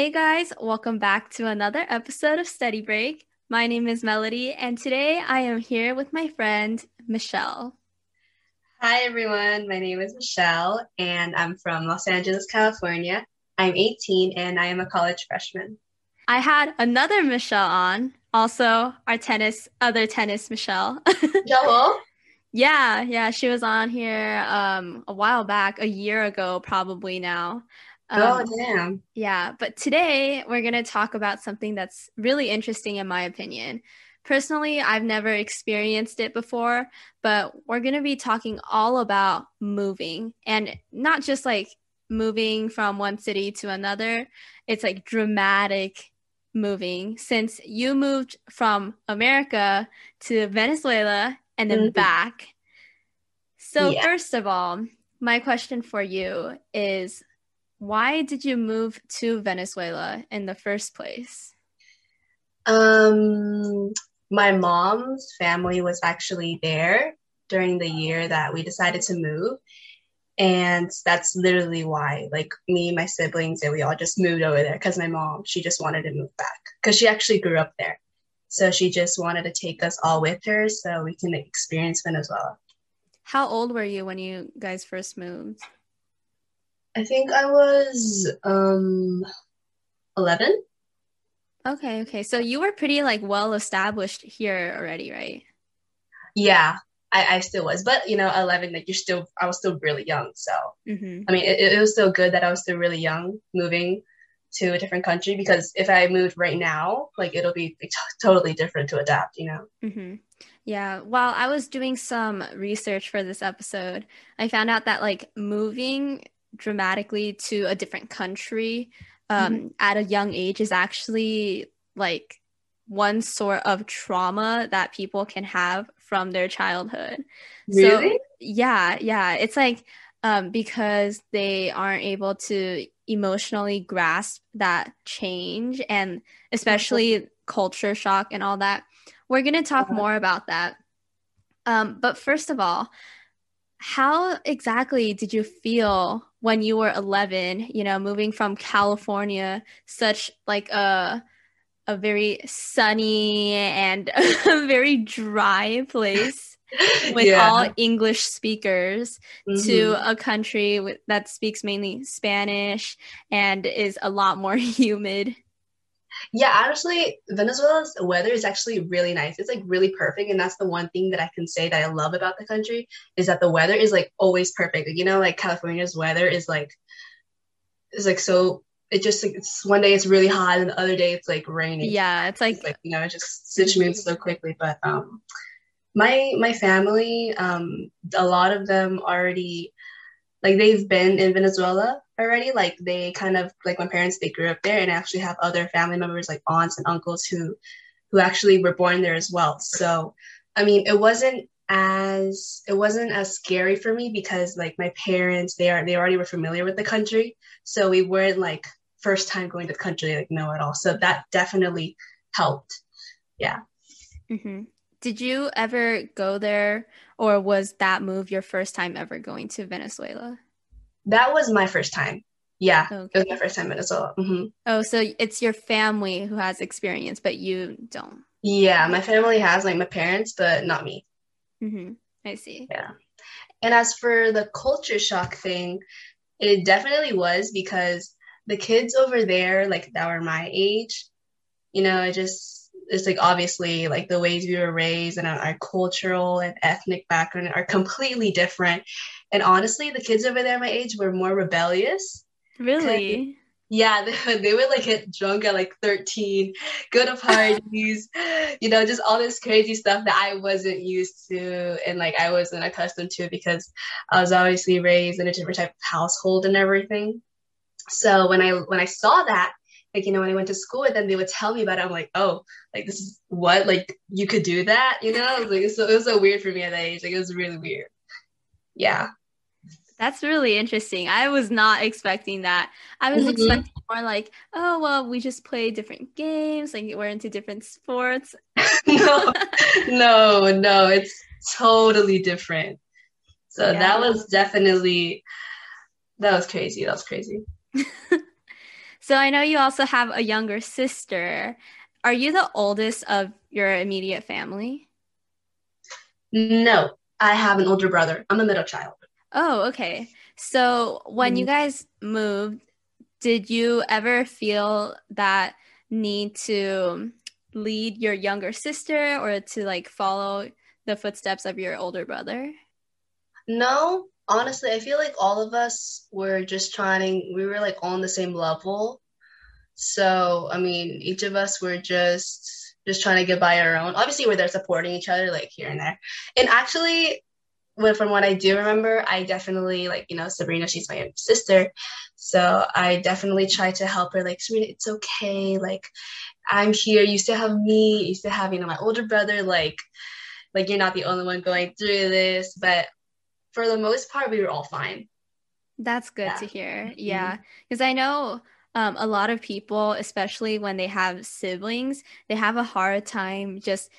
Hey guys, welcome back to another episode of Study Break. My name is Melody, and today I am here with my friend Michelle. Hi everyone, my name is Michelle, and I'm from Los Angeles, California. I'm 18 and I am a college freshman. I had another Michelle on, also our tennis, other tennis Michelle. Joel? yeah, yeah, she was on here um, a while back, a year ago, probably now. Um, oh, damn. Yeah. But today we're going to talk about something that's really interesting, in my opinion. Personally, I've never experienced it before, but we're going to be talking all about moving and not just like moving from one city to another. It's like dramatic moving since you moved from America to Venezuela and then mm-hmm. back. So, yeah. first of all, my question for you is why did you move to Venezuela in the first place? Um, my mom's family was actually there during the year that we decided to move. And that's literally why, like me my siblings, and we all just moved over there because my mom, she just wanted to move back because she actually grew up there. So she just wanted to take us all with her so we can experience Venezuela. How old were you when you guys first moved? I think I was um 11. Okay, okay. So you were pretty like well established here already, right? Yeah, I, I still was, but you know, 11, like you're still, I was still really young. So, mm-hmm. I mean, it, it was still good that I was still really young moving to a different country because if I moved right now, like it'll be t- totally different to adapt, you know? Mm-hmm. Yeah. While I was doing some research for this episode, I found out that like moving dramatically to a different country um, mm-hmm. at a young age is actually like one sort of trauma that people can have from their childhood. Really? So, yeah, yeah. It's like um, because they aren't able to emotionally grasp that change and especially culture shock and all that. We're going to talk uh-huh. more about that. Um, but first of all, how exactly did you feel when you were 11 you know moving from california such like a a very sunny and very dry place with yeah. all english speakers mm-hmm. to a country that speaks mainly spanish and is a lot more humid yeah, honestly, Venezuela's weather is actually really nice. It's like really perfect, and that's the one thing that I can say that I love about the country is that the weather is like always perfect. You know, like California's weather is like is like so. It just like it's one day it's really hot, and the other day it's like raining. Yeah, it's like, it's like you know, it just switch moves so quickly. But um, my my family, um, a lot of them already like they've been in Venezuela already. Like they kind of like my parents, they grew up there and actually have other family members like aunts and uncles who who actually were born there as well. So I mean it wasn't as it wasn't as scary for me because like my parents they are they already were familiar with the country. So we weren't like first time going to the country like know at all. So that definitely helped. Yeah. Mm-hmm. Did you ever go there or was that move your first time ever going to Venezuela? That was my first time. Yeah, okay. it was my first time in Venezuela. Mm-hmm. Oh, so it's your family who has experience, but you don't. Yeah, my family has like my parents, but not me. Mm-hmm. I see. Yeah. And as for the culture shock thing, it definitely was because the kids over there, like that were my age, you know, it just it's like obviously like the ways we were raised and our, our, cultural and ethnic background are completely different. And honestly, the kids over there my age were more rebellious. Really? Yeah, they would, they would like get drunk at like 13, go to parties, you know, just all this crazy stuff that I wasn't used to and like I wasn't accustomed to because I was obviously raised in a different type of household and everything. So when I when I saw that, like you know, when I went to school with them, they would tell me about it. I'm like, oh, like this is what like you could do that, you know? It was like so it was so weird for me at that age. Like it was really weird. Yeah. That's really interesting. I was not expecting that. I was mm-hmm. expecting more like, oh well, we just play different games, like we're into different sports. no, no, no, it's totally different. So yeah. that was definitely that was crazy. That was crazy. so I know you also have a younger sister. Are you the oldest of your immediate family? No, I have an older brother. I'm a middle child. Oh, okay. So when you mm-hmm. guys moved, did you ever feel that need to lead your younger sister or to like follow the footsteps of your older brother? No, honestly, I feel like all of us were just trying, we were like all on the same level. So, I mean, each of us were just just trying to get by our own. Obviously, we're there supporting each other, like here and there. And actually, from what I do remember, I definitely like you know Sabrina. She's my sister, so I definitely try to help her. Like Sabrina, it's okay. Like I'm here. You still have me. You still have you know my older brother. Like like you're not the only one going through this. But for the most part, we were all fine. That's good yeah. to hear. Yeah, because mm-hmm. I know. Um, a lot of people, especially when they have siblings, they have a hard time just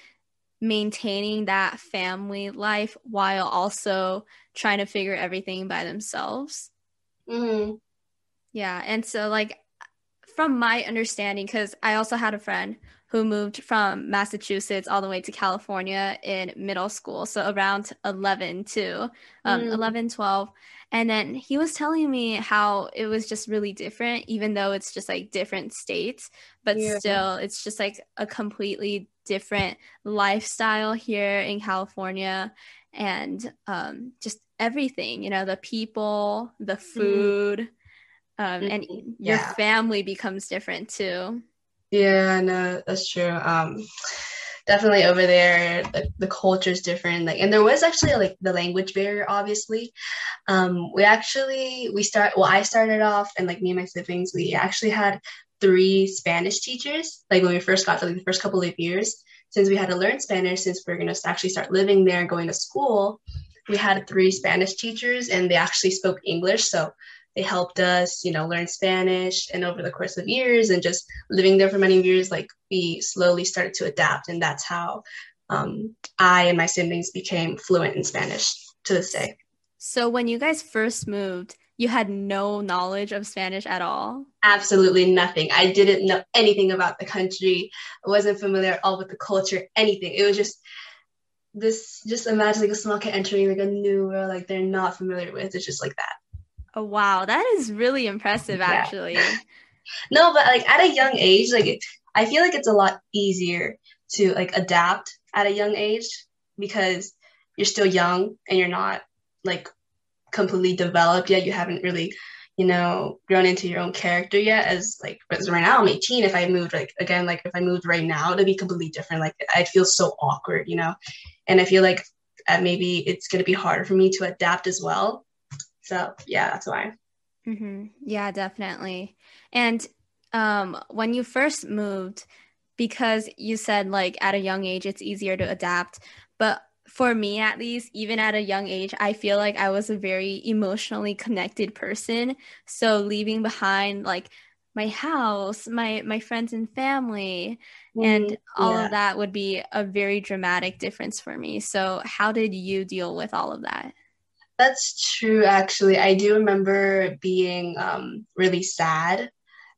maintaining that family life while also trying to figure everything by themselves. Mm-hmm. Yeah. And so, like, from my understanding, because I also had a friend who moved from Massachusetts all the way to California in middle school. So around 11 to um, mm. 11, 12. And then he was telling me how it was just really different, even though it's just like different states, but yeah. still, it's just like a completely different lifestyle here in California and um, just everything, you know, the people, the mm-hmm. food, mm-hmm. um, and mm-hmm. your family becomes different too. Yeah, no, that's true. Um, definitely over there, the, the culture is different. Like, and there was actually like the language barrier, obviously. Um, we actually, we start, well, I started off and like me and my siblings, we actually had three Spanish teachers, like when we first got to like the first couple of years, since we had to learn Spanish, since we going to actually start living there going to school, we had three Spanish teachers and they actually spoke English. So they helped us, you know, learn Spanish. And over the course of years and just living there for many years, like we slowly started to adapt. And that's how um, I and my siblings became fluent in Spanish to this day. So when you guys first moved, you had no knowledge of Spanish at all? Absolutely nothing. I didn't know anything about the country. I wasn't familiar at all with the culture, anything. It was just this just imagine like a small kid entering like a new world like they're not familiar with. It's just like that. Oh wow, that is really impressive yeah. actually. no, but like at a young age, like I feel like it's a lot easier to like adapt at a young age because you're still young and you're not like completely developed yet. You haven't really, you know, grown into your own character yet. As like, as right now I'm 18. If I moved like again, like if I moved right now, it'd be completely different. Like I'd feel so awkward, you know. And I feel like uh, maybe it's gonna be harder for me to adapt as well. So yeah, that's why. Mm-hmm. Yeah, definitely. And um, when you first moved, because you said like at a young age it's easier to adapt, but for me at least even at a young age i feel like i was a very emotionally connected person so leaving behind like my house my my friends and family mm, and all yeah. of that would be a very dramatic difference for me so how did you deal with all of that that's true actually i do remember being um, really sad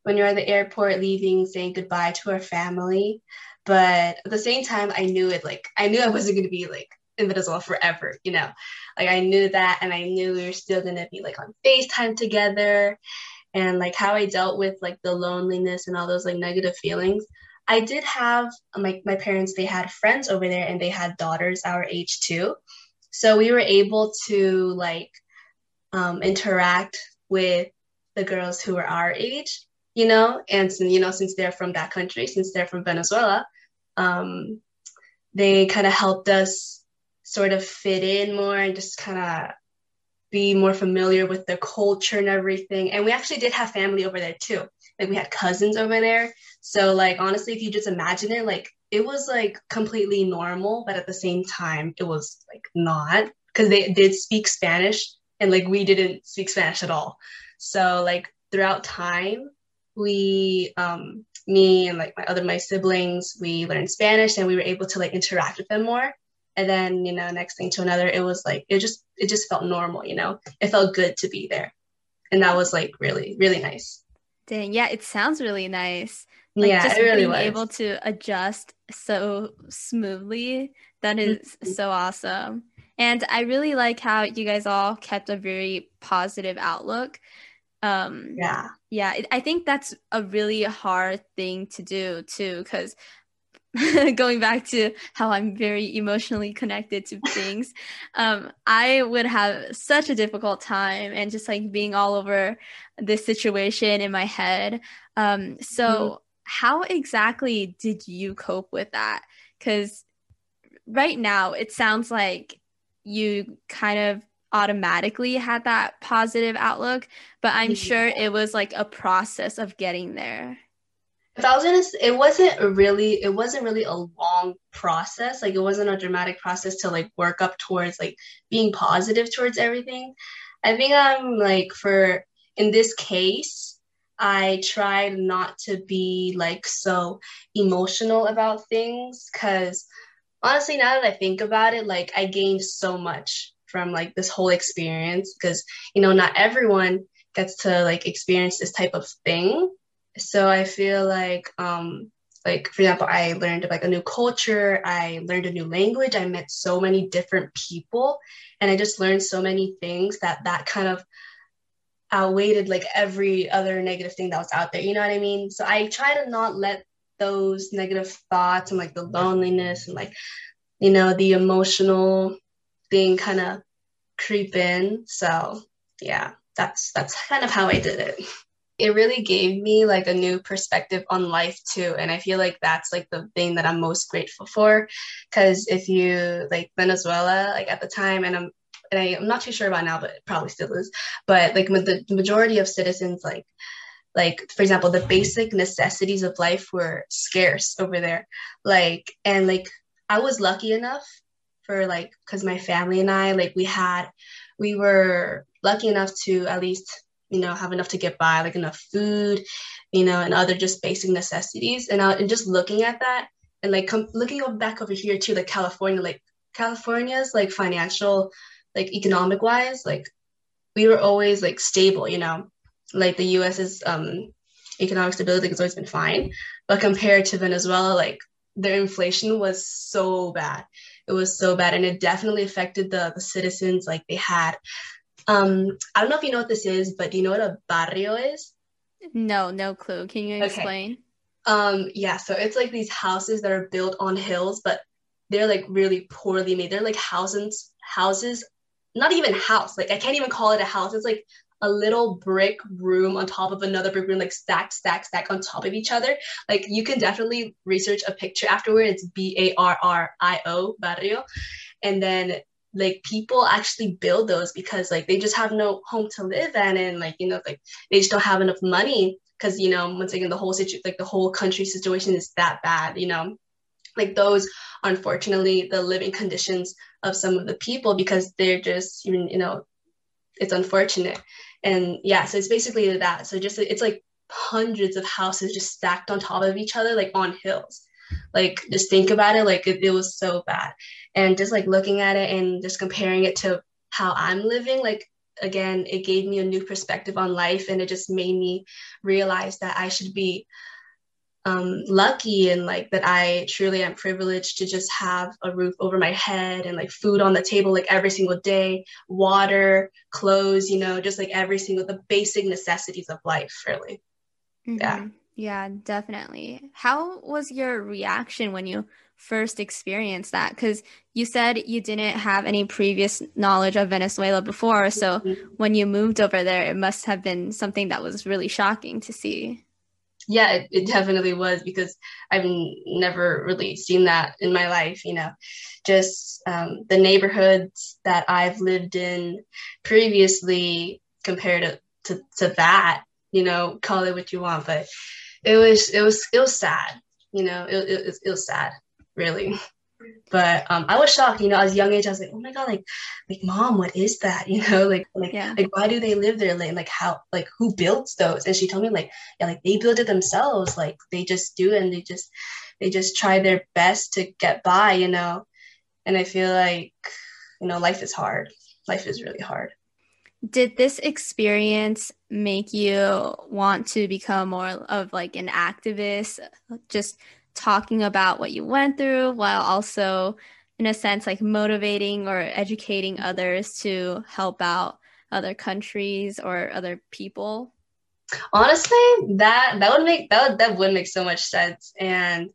when you're at the airport leaving saying goodbye to our family but at the same time i knew it like i knew i wasn't going to be like in Venezuela forever, you know. Like I knew that and I knew we were still gonna be like on FaceTime together and like how I dealt with like the loneliness and all those like negative feelings. I did have my my parents, they had friends over there and they had daughters our age too. So we were able to like um, interact with the girls who were our age you know, and you know, since they're from that country, since they're from Venezuela, um, they kind of helped us sort of fit in more and just kind of be more familiar with the culture and everything. And we actually did have family over there too. Like we had cousins over there. So like honestly, if you just imagine it, like it was like completely normal, but at the same time, it was like not because they did speak Spanish and like we didn't speak Spanish at all. So like throughout time, we um me and like my other my siblings, we learned Spanish and we were able to like interact with them more. And then, you know, next thing to another, it was like it just it just felt normal, you know. It felt good to be there. And that was like really, really nice. Dang, yeah, it sounds really nice. Like yeah, just it really being was. able to adjust so smoothly. That is Mhm. so awesome. And I really like how you guys all kept a very positive outlook. Um yeah. yeah, I think that's a really hard thing to do too because going back to how I'm very emotionally connected to things, um, I would have such a difficult time and just like being all over this situation in my head. Um, so, how exactly did you cope with that? Because right now it sounds like you kind of automatically had that positive outlook, but I'm sure it was like a process of getting there. If I was gonna, it wasn't really, it wasn't really a long process. Like it wasn't a dramatic process to like work up towards like being positive towards everything. I think I'm like for in this case, I tried not to be like so emotional about things because honestly, now that I think about it, like I gained so much from like this whole experience because you know not everyone gets to like experience this type of thing. So i feel like um like for example i learned like a new culture i learned a new language i met so many different people and i just learned so many things that that kind of outweighed like every other negative thing that was out there you know what i mean? So i try to not let those negative thoughts and like the loneliness and like you know the emotional thing kind of creep in. So yeah that's that's kind of how i did it. It really gave me like a new perspective on life too and i feel like that's like the thing that i'm most grateful for. Because if you like venezuela like at the time and i'm and I, i'm not too sure about now but probably still is but like with the majority of citizens like like for example the basic necessities of life were scarce over there. Like and like i was lucky enough for like because my family and i like we had we were lucky enough to at least you know have enough to get by like enough food you know and other just basic necessities. And, I, and just looking at that and like com- looking back over here to like california like california's like financial like economic wise like we were always like stable you know like the us's um economic stability has always been fine but compared to venezuela like their inflation was so bad it was so bad and it definitely affected the the citizens like they had um i don't know if you know what this is but do you know what a barrio is No, no clue. Can you Okay. explain? um yeah so it's like these houses that are built on hills but they're like really poorly made they're like houses houses not even house like i can't even call it a house. It's like a little brick room on top of another brick room like stack stack stack on top of each other. Like you can definitely research a picture afterward. It's b-a-r-r-i-o barrio. And then like people actually build those because like they just have no home to live in and like you know like they just don't have enough money because you know once again the whole situ like the whole country situation is that bad you know like those unfortunately the living conditions of some of the people because they're just you know it's unfortunate. And yeah so it's basically that. So just it's like hundreds of houses just stacked on top of each other like on hills. Like just think about it like it, it was so bad. And just like looking at it and just comparing it to how i'm living like again it gave me a new perspective on life and it just made me realize that i should be um, lucky and like that I truly am privileged to just have a roof over my head and like food on the table like every single day, water, clothes, you know, just like every single the basic necessities of life, really. Yeah. Mhm. Yeah, definitely. How was your reaction when you first experienced that? Because you said you didn't have any previous knowledge of Venezuela before. So Mhm. when you moved over there, it must have been something that was really shocking to see. Yeah, it, it definitely was because I've never really seen that in my life, you know, just um, the neighborhoods that I've lived in previously compared to, to, to that, you know, call it what you want, but it was, it was, it was sad, you know, it, it, it was sad, really. But um, I was shocked, you know, as young age, I was like, oh my god, like, like mom, what is that? You know, like, like, yeah. like, why do they live there? Like, like how, like, who builds those? And she told me, like, yeah, like they build it themselves. Like, they just do, and they just, they just try their best to get by, you know. And I feel like, you know, life is hard. Life is really hard. Did this experience make you want to become more of like an activist? Just talking about what you went through while also in a sense like motivating or educating others to help out other countries or other people? Honestly that that would make that would, that would make so much sense. And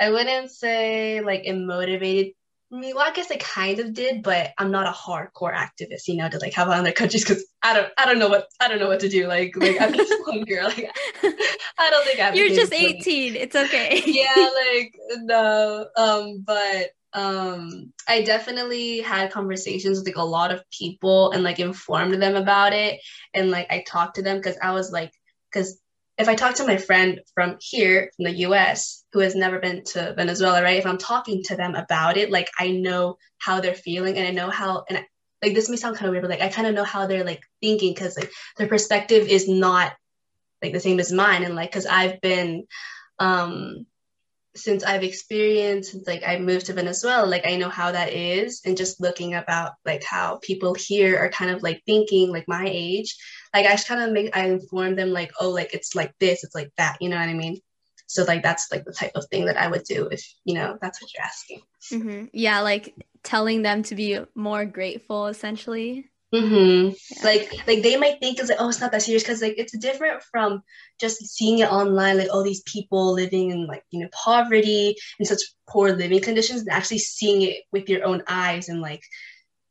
i wouldn't say like it motivated I mean, well, I guess I kind of did, but I'm not a hardcore activist, you know, to like help other countries because I don't, I don't know what, I don't know what to do. Like, like I'm just one girl. Like, I don't think I'm. You're just 18. It's okay. yeah, like no, um, but um, I definitely had conversations with like a lot of people and like informed them about it, and like I talked to them because I was like, because if I talk to my friend from here, from the US, who has never been to Venezuela, right? If I'm talking to them about it, like I know how they're feeling and I know how, and I, like this may sound kind of weird, but like I kind of know how they're like thinking because like their perspective is not like the same as mine. And like, cause I've been, um, since I've experienced since like I moved to Venezuela, like I know how that is, and just looking about like how people here are kind of like thinking like my age, like I just kind of make I inform them like oh like it's like this, it's like that, you know what I mean? So like that's like the type of thing that I would do if you know that's what you're asking. Mm-hmm. Yeah, like telling them to be more grateful, essentially. Mm-hmm. Yeah. Like like they might think it's like oh it's not that serious because like it's different from just seeing it online like all these people living in like you know poverty and such poor living conditions and actually seeing it with your own eyes and like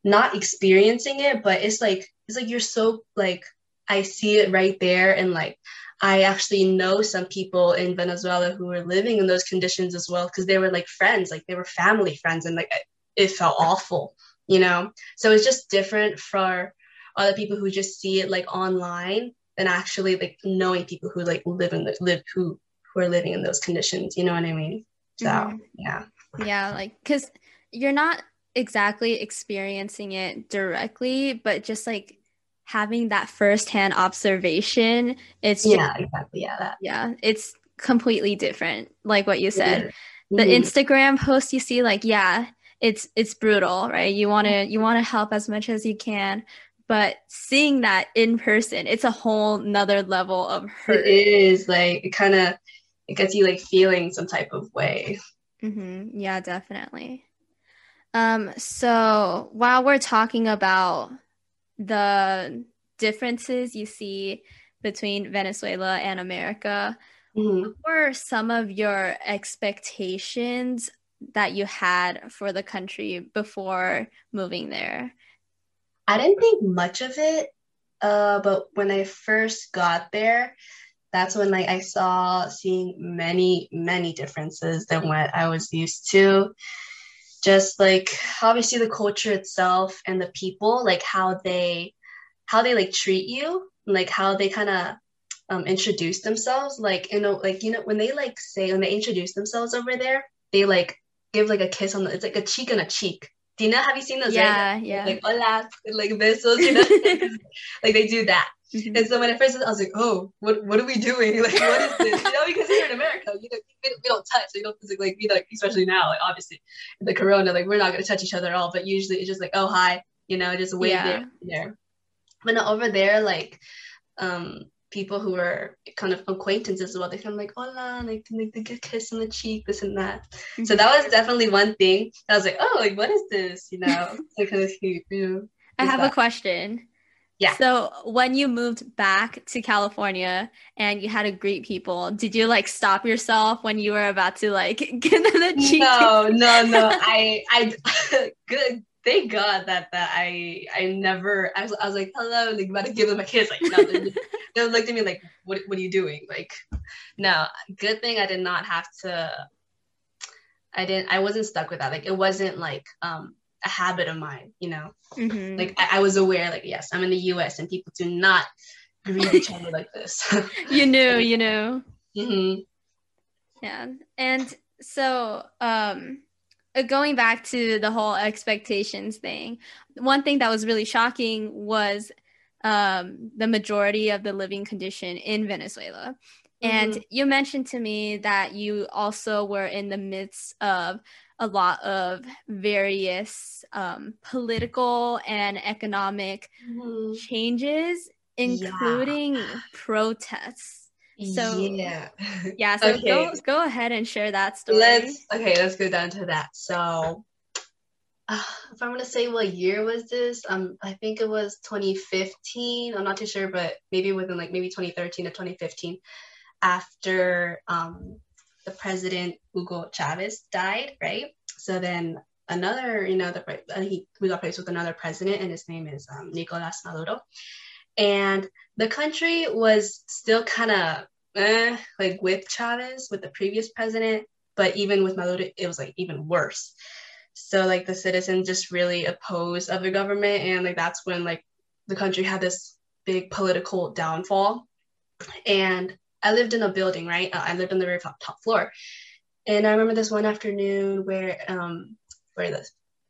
not experiencing it but it's like it's like you're so like I see it right there and like I actually know some people in Venezuela who were living in those conditions as well because they were like friends like they were family friends and like it felt awful you know so it's just different for other people who just see it like online than actually like knowing people who like live in the live who who are living in those conditions you know what i mean so mm-hmm. yeah yeah like because you're not exactly experiencing it directly but just like having that firsthand observation it's yeah exactly yeah that. yeah it's completely different like what you said mm-hmm. the instagram post you see like yeah it's it's brutal right? You want to you want to help as much as you can but seeing that in person it's a whole nother level of hurt. it is like it kind of it gets you like feeling some type of way. Mm-hmm. yeah definitely. Um so while we're talking about the differences you see between venezuela and america mm-hmm. what were some of your expectations that you had for the country before moving there? I didn't think much of it, uh, but when I first got there, that's when like I saw seeing many many differences than what I was used to. Just like obviously the culture itself and the people, like how they how they like treat you, like how they kind of um, introduce themselves, like you know, like you know when they like say when they introduce themselves over there, they like give like a kiss on the it's like a cheek on a cheek. Do you know? Have you seen those? Yeah, right? yeah. Like hola, like besos, you know, like they do that. Mm-hmm. And so when I first I was like, oh, what what are we doing? Like, what is this? You know, because here in America, you know, we, we don't touch. We don't like, we like, especially now, like obviously the corona, like we're not gonna touch each other at all. But usually it's just like, oh hi, you know, just wave yeah. there, there. But over there, like, um, people who are kind of acquaintances as well. They kind of like, hola, like, like they get a kiss on the cheek, this and that. Mm-hmm. So that was definitely one thing. I was like, oh, like what is this? You know, like kind of cute. You know, I have that. a question. Yeah. So when you moved back to California and you had to greet people, did you like stop yourself when you were about to like get the cheek? No, no, no. I, I, good thank God that that I I never I was, I was like hello like about to give them a kiss like no they, they looked at me like what what are you doing like no good thing I did not have to I didn't I wasn't stuck with that like it wasn't like um a habit of mine you know mm-hmm. like I, I was aware like yes I'm in the U.S. and people do not greet each other like this you knew you knew mm-hmm. yeah and so um going back to the whole expectations thing, one thing that was really shocking was um, the majority of the living condition in Venezuela. And mm-hmm. you mentioned to me that you also were in the midst of a lot of various um, political and economic mm-hmm. changes, including yeah. protests. So yeah, yeah. So okay. go go ahead and share that story. Let's okay. Let's go down to that. So, uh, if I'm gonna say what year was this, um, I think it was 2015. I'm not too sure, but maybe within like maybe 2013 to 2015, after um the president Hugo Chavez died, right? So then another, you know, the uh, he we got placed with another president, and his name is um, Nicolas Maduro and the country was still kind of eh, like with Chavez, with the previous president, but even with Maduro, it was like even worse. So like the citizens just really opposed of the government, and like that's when like the country had this big political downfall. And I lived in a building, right? Uh, I lived on the very top, top floor, and I remember this one afternoon where um where the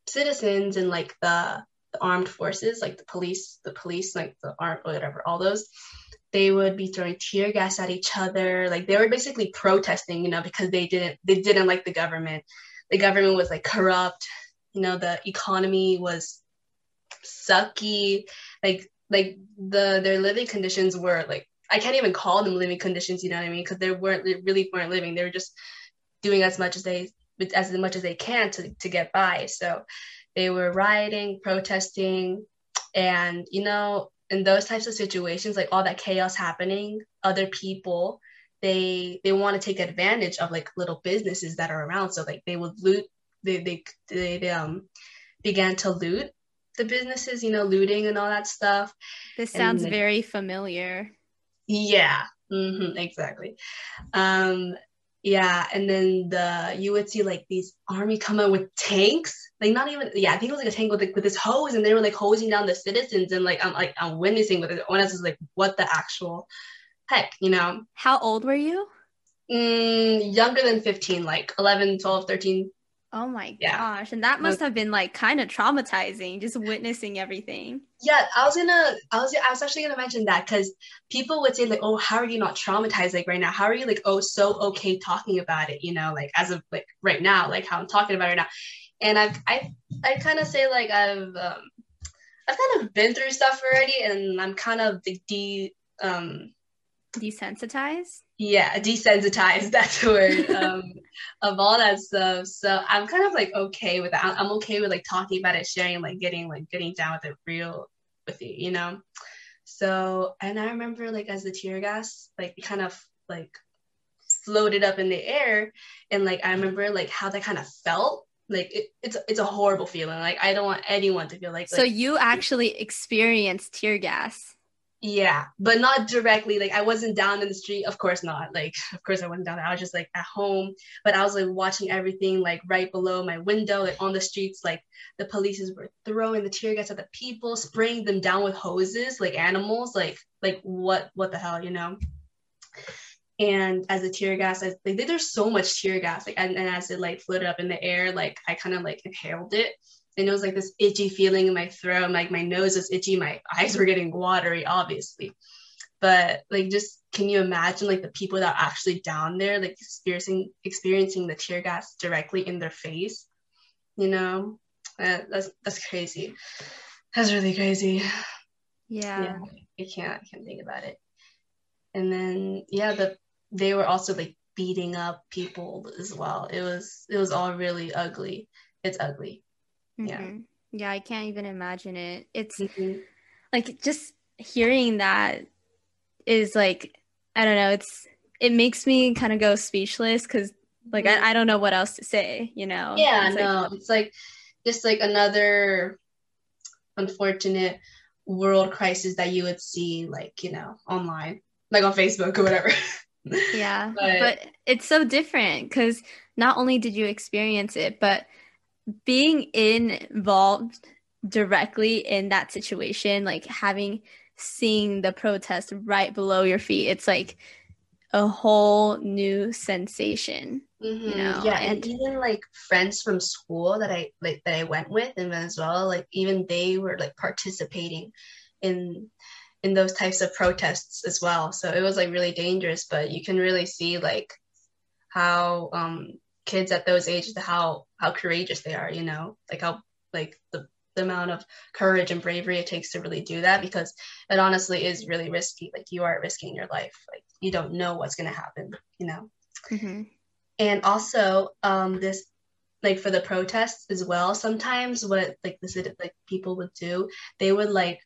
citizens and like the the armed forces, like the police, the police, like the arm, whatever, all those, they would be throwing tear gas at each other. Like they were basically protesting, you know, because they didn't they didn't like the government. The government was like corrupt. You know, the economy was sucky. Like like the their living conditions were like I can't even call them living conditions. You know what I mean? Because they weren't they really weren't living. They were just doing as much as they as much as they can to to get by. So they were rioting, protesting, and you know, in those types of situations, like all that chaos happening, other people they they want to take advantage of like little businesses that are around. So like they would loot, they they they, they um began to loot the businesses, you know, looting and all that stuff. This sounds and, very familiar. Yeah, mm-hmm, exactly. Um, yeah, and then the you would see like these army come out with tanks, like not even yeah, I think it was like a tank with like, with this hose, and they were like hosing down the citizens, and like I'm like I'm witnessing with it. One is like what the actual heck, you know? How old were you? Mm, younger than 15, like 11, 12, 13. Oh my yeah. gosh. And that must have been like kind of traumatizing, just witnessing everything. Yeah, I was gonna I was I was actually gonna mention that because people would say like, oh, how are you not traumatized like right now? How are you like oh so okay talking about it, you know, like as of like right now, like how I'm talking about it now. And I've I I kind of say like I've um I've kind of been through stuff already and I'm kind of the de um desensitized yeah desensitized that's the word um, of all that stuff. So i'm kind of like okay with that. I'm okay with like talking about it sharing like getting like getting down with it real with you you know? So and i remember like as the tear gas like kind of like floated up in the air and like i remember like how that kind of felt. Like it, it's it's a horrible feeling. Like i don't want anyone to feel like so like, you actually experienced tear gas yeah but not directly like i wasn't down in the street of course not like of course i wasn't down there i was just like at home but i was like watching everything like right below my window like on the streets like the police were throwing the tear gas at the people spraying them down with hoses like animals like like what what the hell you know? And as the tear gas I, like there's so much tear gas like and, and as it like floated up in the air like i kind of like inhaled it and it was like this itchy feeling in my throat like my nose was itchy my eyes were getting watery obviously. But like just can you imagine like the people that are actually down there like experiencing experiencing the tear gas directly in their face? You know? Uh, that's that's crazy. That's really crazy. Yeah. yeah. I can't i can't think about it. And then yeah the they were also like beating up people as well. It was it was all really ugly. It's ugly mm-hmm. yeah i can't even imagine it it's mm-hmm. like just hearing that is like i don't know it's it makes me kind of go speechless because like mm-hmm. I, I don't know what else to say you know yeah it's no like, it's like just like another unfortunate world crisis that you would see like you know online like on facebook or whatever yeah but, but it's so different because not only did you experience it but being involved directly in that situation like having seeing the protest right below your feet it's like a whole new sensation mm-hmm. you know yeah and, and, even like friends from school that i like that i went with in venezuela like even they were like participating in in those types of protests as well so it was like really dangerous but you can really see like how um kids at those ages how how courageous they are you know like how like the the amount of courage and bravery it takes to really do that because it honestly is really risky. Like you are risking your life. Like you don't know what's going to happen you know? Mm-hmm. and also um this like for the protests as well sometimes what like this like people would do they would like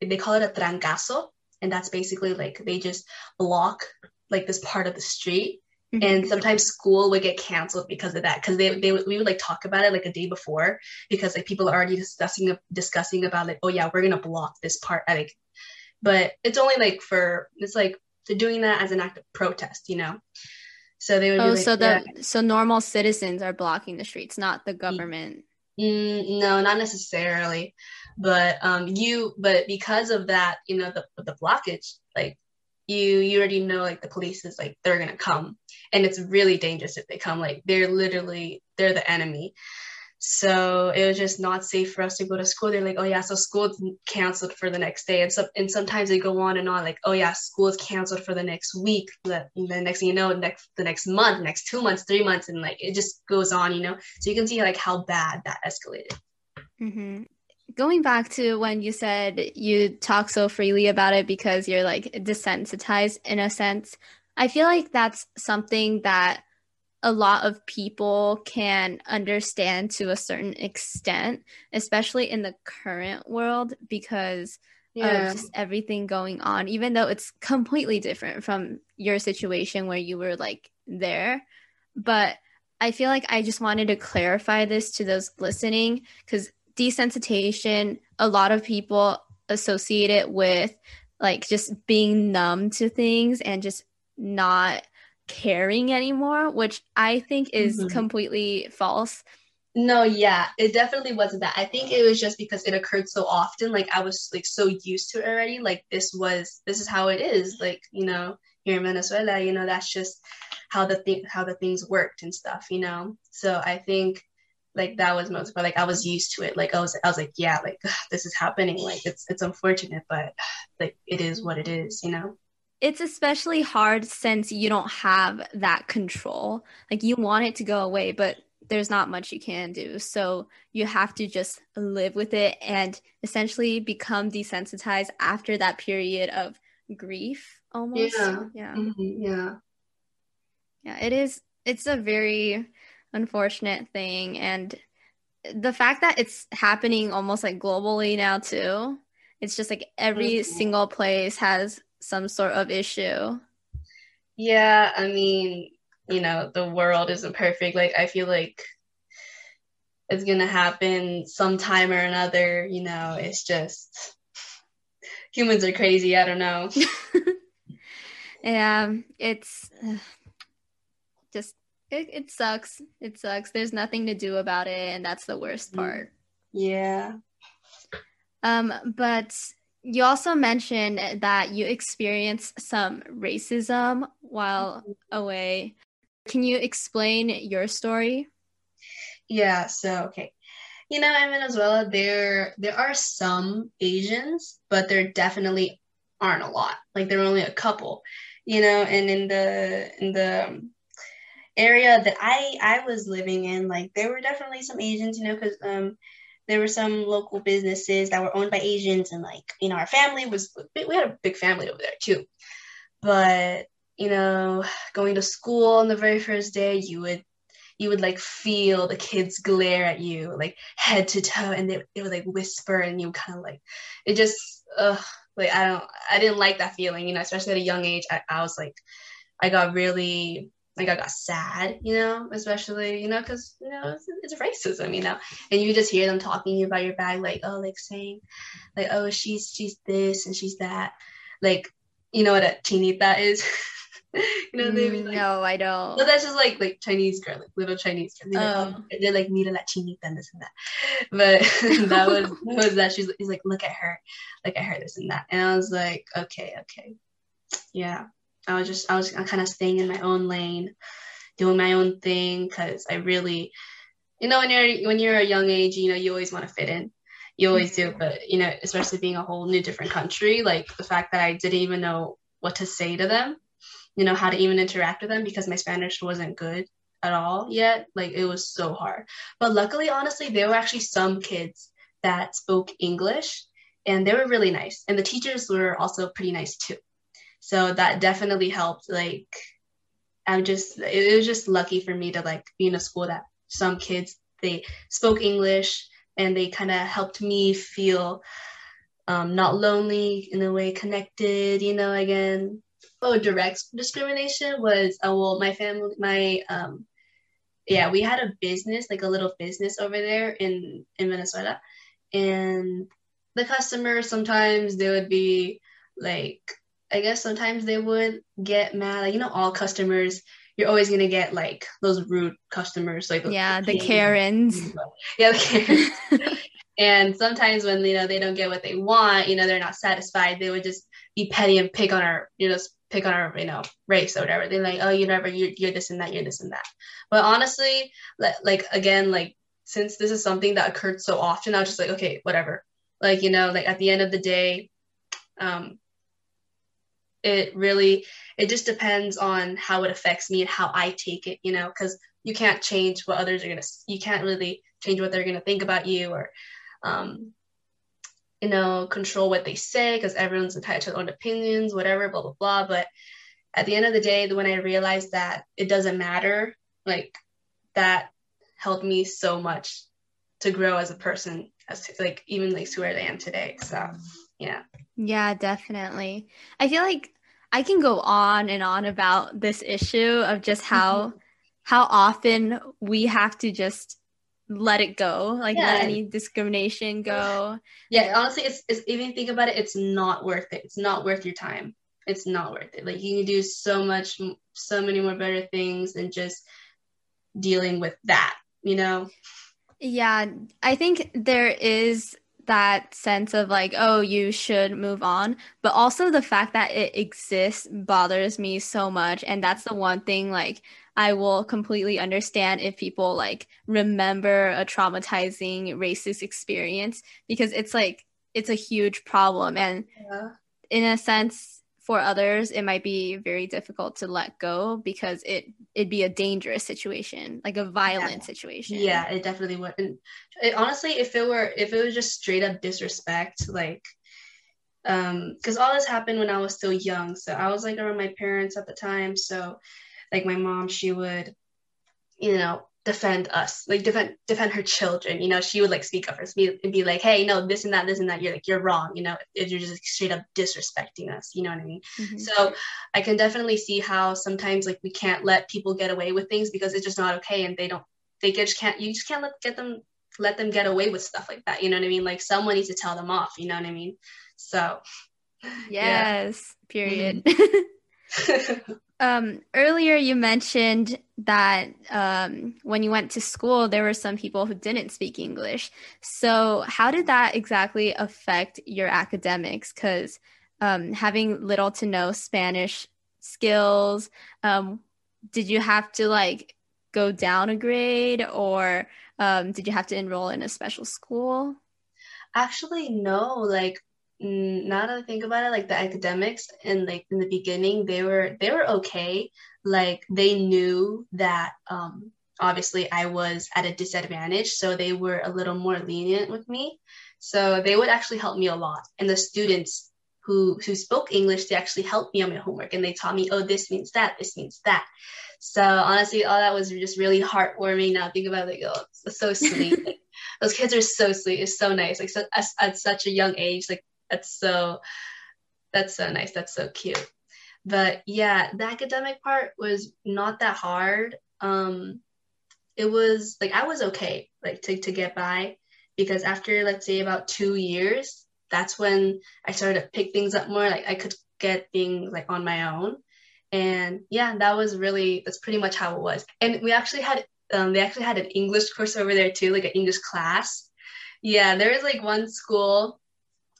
they call it a trancazo and that's basically like they just block like this part of the street Mm-hmm. And sometimes school would get canceled because of that. Because they, they we would like talk about it like a day before because like people are already discussing discussing about like, oh yeah, we're gonna block this part. Like, but it's only like for it's like they're doing that as an act of protest, you know. So they would. Oh, like, so the yeah. so normal citizens are blocking the streets, not the government. Mm, no, not necessarily, but um, you but because of that, you know, the the blockage, like you you already know like the police is like they're gonna come and it's really dangerous if they come like they're literally they're the enemy. So it was just not safe for us to go to school. They're like oh yeah so school's canceled for the next day. And so and sometimes they go on and on like oh yeah school is canceled for the next week the, the next thing you know next the next month next two months three months and like it just goes on you know? So you can see like how bad that escalated. Mm-hmm. Going back to when you said you talk so freely about it because you're like desensitized in a sense, I feel like that's something that a lot of people can understand to a certain extent, especially in the current world because yeah. of just everything going on, even though it's completely different from your situation where you were like there. But I feel like I just wanted to clarify this to those listening because desensitization, a lot of people associate it with like just being numb to things and just not caring anymore, which I think is mm-hmm. completely false. No, yeah, it definitely wasn't that. I think it was just because it occurred so often. Like I was like so used to it already. Like this was this is how it is. Like you know here in Venezuela, you know that's just how the thing how the things worked and stuff. You know, so I think like that was most but like I was used to it. Like I was I was like, yeah, like this is happening. Like it's it's unfortunate, but like it is what it is, you know? It's especially hard since you don't have that control. Like you want it to go away, but there's not much you can do. So you have to just live with it and essentially become desensitized after that period of grief almost. Yeah. Yeah. Mm-hmm. Yeah. Yeah, it is it's a very unfortunate thing and the fact that it's happening almost like globally now too it's just like every mm-hmm. single place has some sort of issue yeah i mean you know the world isn't perfect like i feel like it's gonna happen sometime or another you know it's just humans are crazy i don't know yeah it's just it, it sucks. It sucks. There's nothing to do about it, and that's the worst mm. part. Yeah. Um, but you also mentioned that you experienced some racism while mm-hmm. away. Can you explain your story? Yeah, so okay. You know, in Venezuela there there are some Asians, but there definitely aren't a lot. Like there are only a couple. You know, and in the in the area that I I was living in, like there were definitely some Asians, you know, because um there were some local businesses that were owned by Asians, and like you know our family was we had a big family over there too, but you know going to school on the very first day you would you would like feel the kids glare at you like head to toe and they, they would like whisper and you kind of like it just uh like i don't i didn't like that feeling you know especially at a young age I, I was like i got really like I got sad, you know, especially, you know, because, you know, it's, it's, racism, you know, and you just hear them talking about your bag, like, oh, like saying, like, oh, she's, she's this and she's that. Like, you know what a chinita is? you know what I mean? Like, no, I don't. So that's just like, like Chinese girl, like little Chinese girl. They're, oh. like, oh, they're like, mira la chinita and this and that. But that was, that was that. She's he's like, look at her, look at her, this and that. And I was like, okay, okay. Yeah. I was just I was kind of staying in my own lane, doing my own thing because I really, you know, when you're when you're a young age, you know, you always want to fit in. You always do, mm-hmm. but you know, especially being a whole new different country, like the fact that I didn't even know what to say to them, you know, how to even interact with them because my Spanish wasn't good at all yet. Like it was so hard. But luckily, honestly, there were actually some kids that spoke English and they were really nice. And the teachers were also pretty nice too. So that definitely helped. Like, I'm just, it was just lucky for me to like be in a school that some kids, they spoke English and they kind of helped me feel um, not lonely in a way, connected, you know, again. Oh, direct discrimination was, uh, well, my family, my, um, yeah, we had a business, like a little business over there in, in Venezuela. And the customers, sometimes they would be like, I guess sometimes they would get mad. Like, you know, all customers, you're always gonna get like those rude customers, like yeah, the, Karens. Yeah, the Karens. and sometimes when you know they don't get what they want, you know, they're not satisfied. They would just be petty and pick on our, you know, pick on our, you know, race or whatever. They're like, oh, you never, you're, you're this and that, you're this and that. But honestly, like, like again, like since this is something that occurred so often, I was just like, okay, whatever. Like you know, like at the end of the day, um, it really it just depends on how it affects me and how I take it, you know, because you can't change what others are gonna you can't really change what they're gonna think about you or um you know control what they say because everyone's entitled to their own opinions whatever blah blah blah. But at the end of the day when i realized that it doesn't matter like that helped me so much to grow as a person as to, like even like to where i am today so yeah yeah, definitely. I feel like I can go on and on about this issue of just how mm-hmm. how often we have to just let it go, like yeah. let any discrimination go. Yeah, honestly, it's, it's even think about it, it's not worth it. It's not worth your time. It's not worth it. Like you can do so much, so many more better things than just dealing with that. You know. Yeah, I think there is that sense of like, oh, you should move on. But also the fact that it exists bothers me so much. And that's the one thing like I will completely understand if people like remember a traumatizing racist experience because it's like it's a huge problem. And yeah. in a sense, for others it might be very difficult to let go because it it'd be a dangerous situation like a violent yeah. situation. Yeah it definitely would. And it, honestly if it were if it was just straight up disrespect like um because all this happened when i was still young. So i was like around my parents at the time. So like my mom she would you know defend us, like defend defend her children. You know, she would like speak up for us and be like, hey, no, this and that, this and that. You're like, you're wrong. You know, if you're just straight up disrespecting us. You know what I mean? Mm-hmm. So I can definitely see how sometimes like we can't let people get away with things because it's just not okay, and they don't, they just can't. You just can't let get them let them get away with stuff like that. You know what I mean? Like someone needs to tell them off. You know what I mean? So. Yes. Yeah. Period. Mm-hmm. Um, earlier, you mentioned that um, when you went to school, there were some people who didn't speak English. So, how did that exactly affect your academics? Because um, having little to no Spanish skills, um, did you have to like go down a grade or um, did you have to enroll in a special school? Actually, no. Like now that I think about it, like the academics and like in the beginning, they were they were okay. Like they knew that um, obviously I was at a disadvantage, so they were a little more lenient with me. So they would actually help me a lot. And the students who who spoke English, they actually helped me on my homework and they taught me, oh, this means that, this means that. So honestly, all that was just really heartwarming. Now think about it, like, oh, it's so sweet. like, those kids are so sweet. It's so nice. Like so, at, at such a young age, like that's so that's so nice. That's so cute. but yeah, the academic part was not that hard. Um, it was like I was okay, like to to get by, because after let's say about two years, that's when I started to pick things up more. Like I could get things like on my own, and yeah, that was really that's pretty much how it was. And we actually had um, they actually had an English course over there too, like an English class. Yeah, there was like one school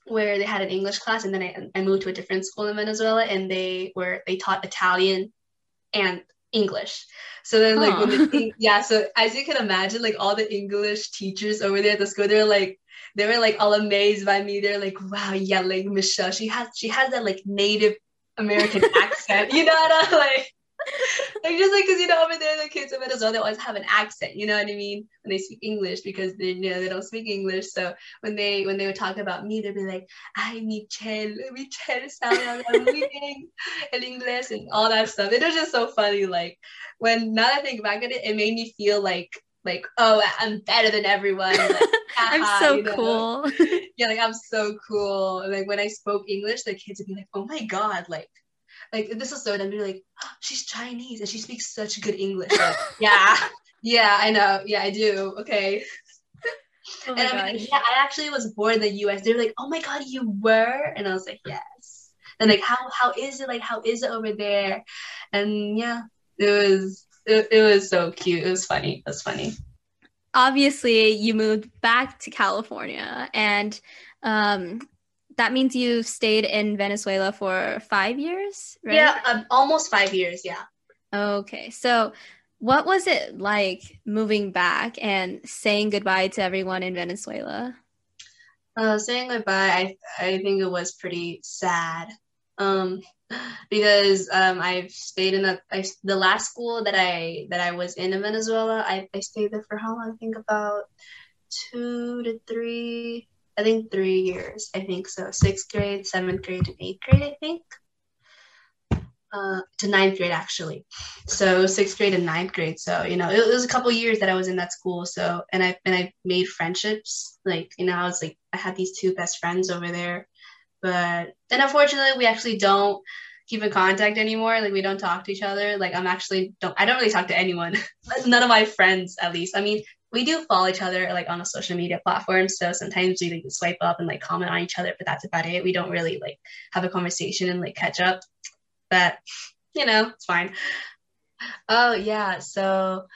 where they had an English class, and then I, I moved to a different school in Venezuela, and they were they taught Italian and English. So then, like, when the, yeah, so as you can imagine, like all the English teachers over there at the school, they're like, they were like all amazed by me. They're like, wow, yeah, like Michelle, she has she has that like native American accent, you know, what I like like just like because you know over there the kids in Venezuela they always have an accent, you know what I mean, when they speak English because they you know they don't speak English. So when they when they would talk about me, they'd be like, "Ay Michelle, Michelle sabe muy bien el inglés and all that stuff." It was just so funny. Like when now that I think back at it, it made me feel like like oh I'm better than everyone. Like, I'm so you know? cool. yeah, like I'm so cool. Like when I spoke English, the kids would be like, "Oh my god!" Like like this is so dumb. You're like, oh, she's Chinese and she speaks such good English. Like, yeah, yeah, I know. Yeah, I do. Okay. Oh and I mean, yeah, I actually was born in the U.S. They're like, oh my god, you were, and I was like, yes. And like, how how is it? Like, how is it over there? And yeah, it was it, it was so cute. It was funny. It was funny. Obviously, you moved back to California, and um, that means you stayed in Venezuela for five years, right? Yeah, um, almost five years. Yeah. Okay. So, what was it like moving back and saying goodbye to everyone in Venezuela? Uh, saying goodbye, I I think it was pretty sad. Um, because um, I've stayed in the I, the last school that I that I was in in Venezuela. I, I stayed there for how long? I think about two to three I think three years. I think so. Sixth grade, seventh grade, and eighth grade. I think. Uh, to ninth grade actually, so sixth grade and ninth grade. So you know, it, was a couple years that I was in that school. So and I and I made friendships. Like you know, I was like I had these two best friends over there, but then unfortunately we actually don't keep in contact anymore. Like we don't talk to each other. Like I'm actually don't I don't really talk to anyone. None of my friends at least. I mean, we do follow each other like on a social media platform. So sometimes we like swipe up and like comment on each other, but that's about it. We don't really like have a conversation and like catch up. But you know, it's fine. Oh yeah. So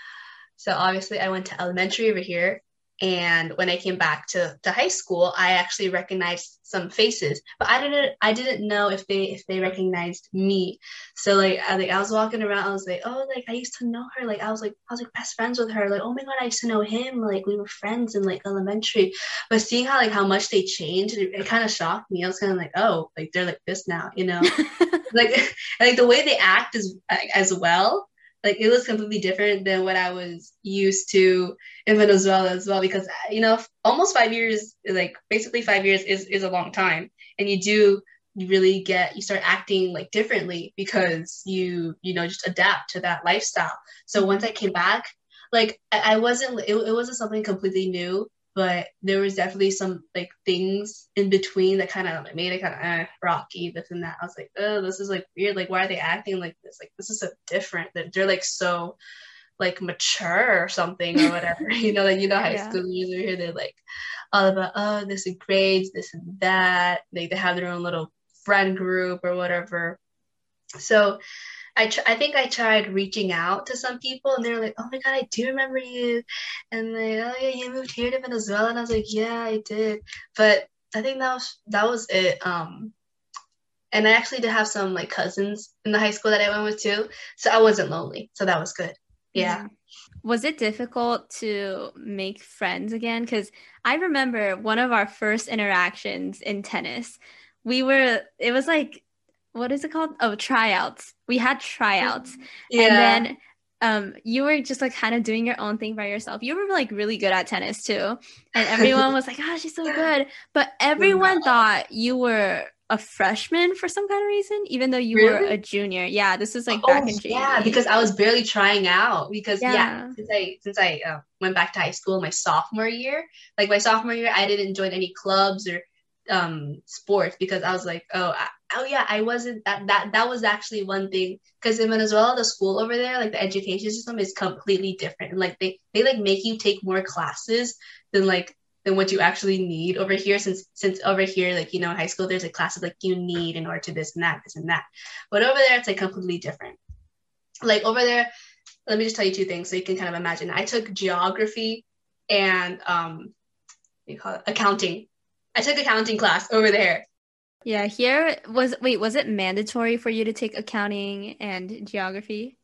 so obviously I went to elementary over here and when i came back to, to high school i actually recognized some faces but i didn't i didn't know if they if they recognized me. So like I, like I was walking around i was like oh like i used to know her like i was like i was like best friends with her like oh my god i used to know him like we were friends in like elementary. But seeing how like how much they changed it, it kind of shocked me. I was kind of like oh like they're like this now you know? Like like the way they act is as well like it was completely different than what I was used to in Venezuela as well because you know almost five years like basically five years is is a long time. And you do you really get you start acting like differently because you you know just adapt to that lifestyle. So mm-hmm. once I came back like I, I wasn't it, it wasn't something completely new but there was definitely some like things in between that kind of like, made it kind of eh, rocky this and that i was like oh this is like weird. Like why are they acting like this? Like this is so different. That they're like so like mature or something or whatever. You know like you know high yeah. school here they're like all about oh this is grades this and that. Like they have their own little friend group or whatever. So I, tr- I think I tried reaching out to some people and they're like, oh my God, I do remember you. And like, oh yeah, you moved here to Venezuela. And I was like, yeah, I did. But I think that was, that was it. Um, and I actually did have some like cousins in the high school that I went with too. So I wasn't lonely. So that was good. Yeah. Mm-hmm. Was it difficult to make friends again? Because I remember one of our first interactions in tennis. We were, it was like what is it called? Oh, tryouts. We had tryouts. Yeah. And then um you were just like kind of doing your own thing by yourself. You were like really good at tennis too. And everyone was like, "Oh, she's so good." But everyone thought you were a freshman for some kind of reason, even though you really? were a junior. Yeah, this was like oh, back in January. Yeah, because I was barely trying out. Because yeah, yeah since I since I uh, went back to high school my sophomore year, like my sophomore year, I didn't join any clubs or um sports because I was like, oh, I, oh yeah, I wasn't that that that was actually one thing. Because in Venezuela, the school over there, like the education system is completely different, and like they they like make you take more classes than like than what you actually need over here since since over here like you know in high school there's a class classes like you need in order to this and that this and that. But over there it's like completely different. Like over there let me just tell you two things so you can kind of imagine. I took geography and um you call it? Accounting I took accounting class over there. Yeah, here was wait, was it mandatory for you to take accounting and geography?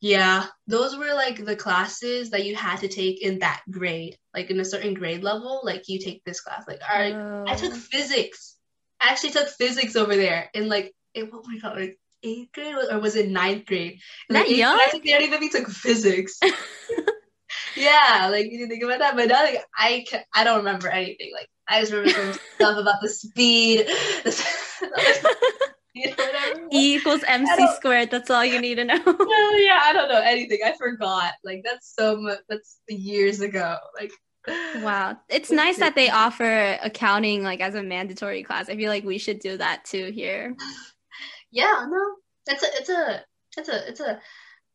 Yeah, those were like the classes that you had to take in that grade, like in a certain grade level. Like you take this class. Like, all right, oh. I took oh. physics. I actually took physics over there in like, in, oh my god, like eighth grade or was it ninth grade? Not young. I took the took physics. yeah, like you think about that, but now like I can, I don't remember anything. Like I just remember some stuff about the speed. you know, e equals mc squared. That's all you need to know. no, yeah, I don't know anything. I forgot. Like that's so much. That's years ago. Like wow it's nice that they offer accounting like as a mandatory class i feel like we should do that too here yeah no it's a it's a it's a it's a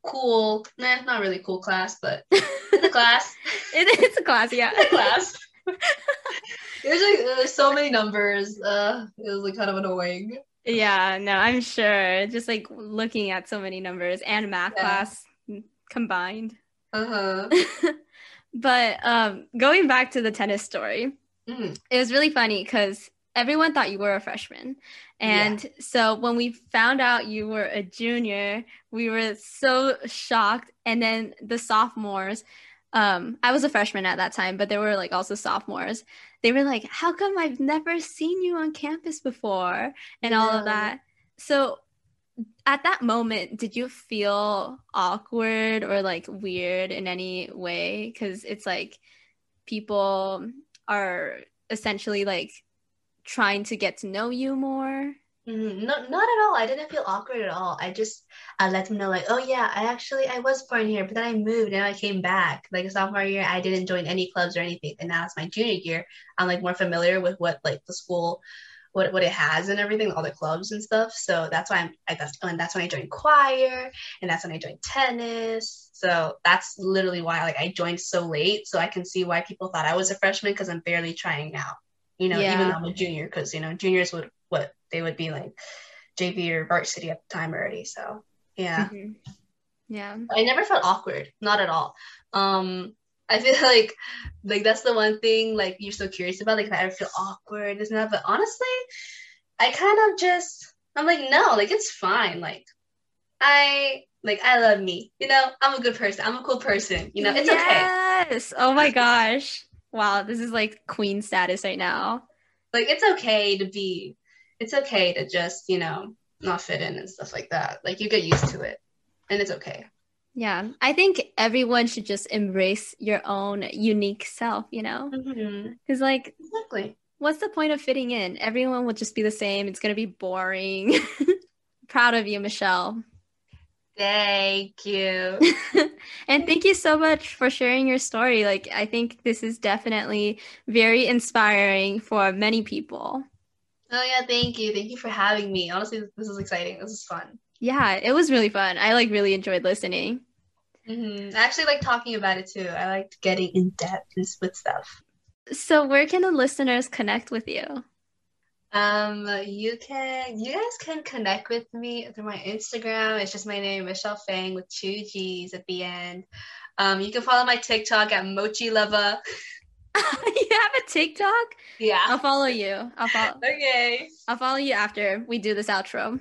cool nah not really cool class but it's a class it, it's a class yeah a class there's like there's so many numbers. Uh, it was like kind of annoying. Yeah, no, I'm sure. Just like looking at so many numbers and math yeah. class combined. Uh huh. but um, going back to the tennis story, mm. it was really funny because everyone thought you were a freshman. And yeah. so when we found out you were a junior, we were so shocked. And then the sophomores, um, I was a freshman at that time, but there were like also sophomores. They were like, "How come I've never seen you on campus before?" and yeah. all of that. So at that moment, did you feel awkward or like weird in any way? Because it's like people are essentially like trying to get to know you more. Mm-hmm. No, not at all. I didn't feel awkward at all. I just I let them know like, oh yeah, I actually I was born here, but then I moved and I came back. Like sophomore year, I didn't join any clubs or anything, and now it's my junior year. I'm like more familiar with what like the school, what what it has and everything, all the clubs and stuff. So that's why I'm I got and that's when I joined choir, and that's when I joined tennis. So that's literally why like I joined so late, so I can see why people thought I was a freshman because I'm barely trying out. You know, yeah. even though I'm a junior, because you know juniors would what they would be like JV or varsity at the time already. So yeah. Mm-hmm. Yeah. I never felt awkward, not at all. Um I feel like like that's the one thing like you're so curious about, like if I ever feel awkward, isn't that? But honestly, I kind of just I'm like, no, like it's fine. Like I like I love me. You know, I'm a good person. I'm a cool person. You know, it's yes! okay. Yes. Oh my gosh. Wow, this is like queen status right now. Like it's okay to be it's okay to just, you know, not fit in and stuff like that. Like you get used to it and it's okay. Yeah, I think everyone should just embrace your own unique self, you know? Because, mm-hmm. like, exactly. What's the point of fitting in? Everyone will just be the same. It's going to be boring. Proud of you, Michelle. Thank you. and thank you so much for sharing your story. Like, I think this is definitely very inspiring for many people. Oh yeah, thank you. Thank you for having me. Honestly, this is exciting. This is fun. Yeah, it was really fun. I like really enjoyed listening. Mm-hmm. I actually like talking about it too. I liked getting in depth with stuff. So, where can the listeners connect with you? Um, you can you guys can connect with me through my Instagram. It's just my name, Michelle Fang, with two G's at the end. Um, you can follow my TikTok at Mochi Lover. you have a TikTok? Yeah. I'll follow you. I'll follow. okay. I'll follow you after we do this outro.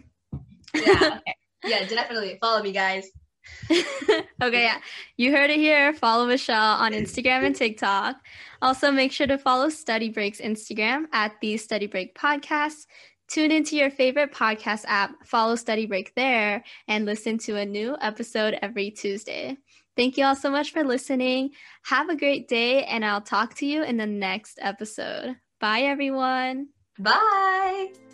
yeah. Okay. Yeah, definitely. Follow me, guys. okay, yeah. You heard it here. Follow Michelle on Instagram and TikTok. Also, make sure to follow Study Break's Instagram at the Study Break Podcast. Tune into your favorite podcast app, follow Study Break there, and listen to a new episode every Tuesday. Thank you all so much for listening. Have a great day, and I'll talk to you in the next episode. Bye, everyone. Bye.